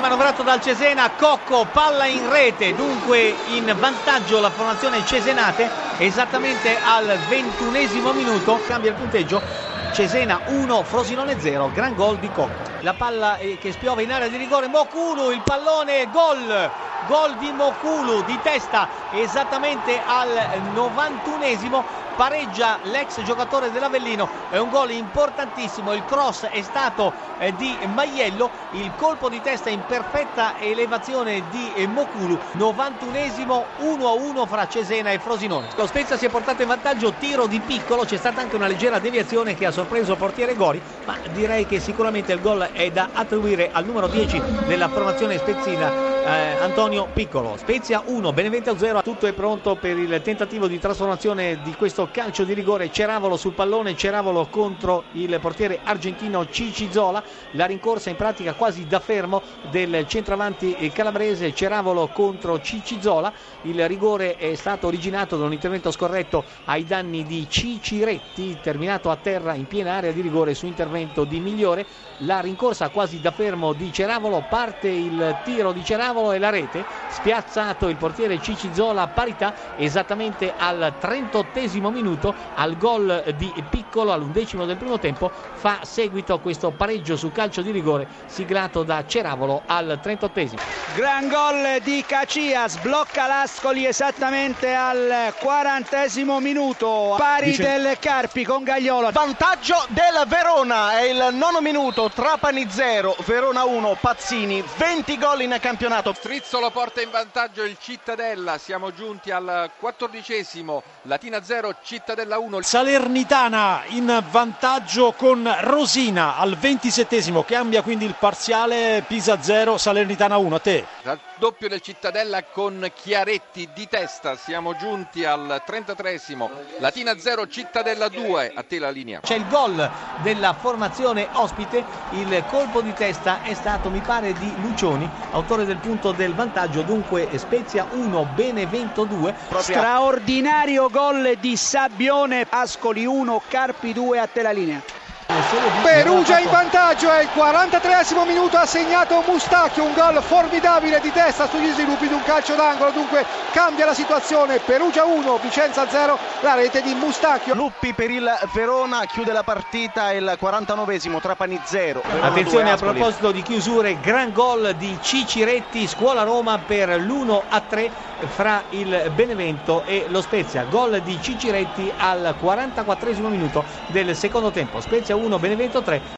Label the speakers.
Speaker 1: manovrato dal Cesena, Cocco, palla in rete, dunque in vantaggio la formazione cesenate esattamente al ventunesimo minuto, cambia il punteggio, Cesena 1, Frosinone 0, gran gol di Cocco. La palla eh, che spiove in area di rigore, Mokulu, il pallone, gol! Gol di Mokulu di testa esattamente al 91esimo pareggia l'ex giocatore dell'Avellino, è un gol importantissimo, il cross è stato eh, di Maiello, il colpo di testa in perfetta elevazione di eh, Mokulu, 91esimo 1-1 fra Cesena e Frosinone. Spezia si è portato in vantaggio, tiro di piccolo, c'è stata anche una leggera deviazione che ha sorpreso portiere Gori, ma direi che sicuramente il gol è da attribuire al numero 10 della formazione spezzina Antonio Piccolo. Spezia 1, Benevento 0, tutto è pronto per il tentativo di trasformazione di questo calcio di rigore. Ceravolo sul pallone, Ceravolo contro il portiere argentino Cicizola. La rincorsa in pratica quasi da fermo del centravanti calabrese, Ceravolo contro Cicizola. Il rigore è stato originato da un intervento scorretto ai danni di Ciciretti, terminato a terra in piena area di rigore su intervento di Migliore. La rincorsa quasi da fermo di Ceravolo, parte il tiro di Ceravolo Cavolo e la rete, spiazzato il portiere Cicizola a parità esattamente al 38 minuto al gol di Piccolo all'undecimo del primo tempo fa seguito a questo pareggio su calcio di rigore siglato da Ceravolo al 38
Speaker 2: Gran gol di Cacias, blocca l'Ascoli esattamente al 40 minuto, pari Dice... del Carpi con Gagliolo.
Speaker 3: Vantaggio del Verona, è il nono minuto, Trapani 0, Verona 1, Pazzini, 20 gol in campionato.
Speaker 4: Strizzolo porta in vantaggio il Cittadella, siamo giunti al quattordicesimo, Latina 0, Cittadella 1.
Speaker 5: Salernitana in vantaggio con Rosina al ventisettesimo, cambia quindi il parziale, Pisa 0, Salernitana 1, a te.
Speaker 4: Doppio del Cittadella con Chiaretti di testa, siamo giunti al 33esimo, Latina 0, Cittadella 2, a te la linea.
Speaker 1: C'è il gol della formazione ospite, il colpo di testa è stato mi pare di Lucioni, autore del punto del vantaggio, dunque Spezia 1, Benevento 2.
Speaker 2: Straordinario gol di Sabbione, Ascoli 1, Carpi 2, a te la linea.
Speaker 6: Perugia in vantaggio è il 43 minuto ha segnato Mustacchio un gol formidabile di testa sugli sviluppi di un calcio d'angolo. Dunque cambia la situazione Perugia 1 Vicenza 0 la rete di Mustacchio.
Speaker 3: Luppi per il Verona chiude la partita il 49 Trapani 0
Speaker 1: attenzione a proposito di chiusure gran gol di Ciciretti Scuola Roma per l'1 a 3 fra il Benevento e lo Spezia. Gol di Ciciretti al 44 minuto del secondo tempo. Spezia 1 Benevento 3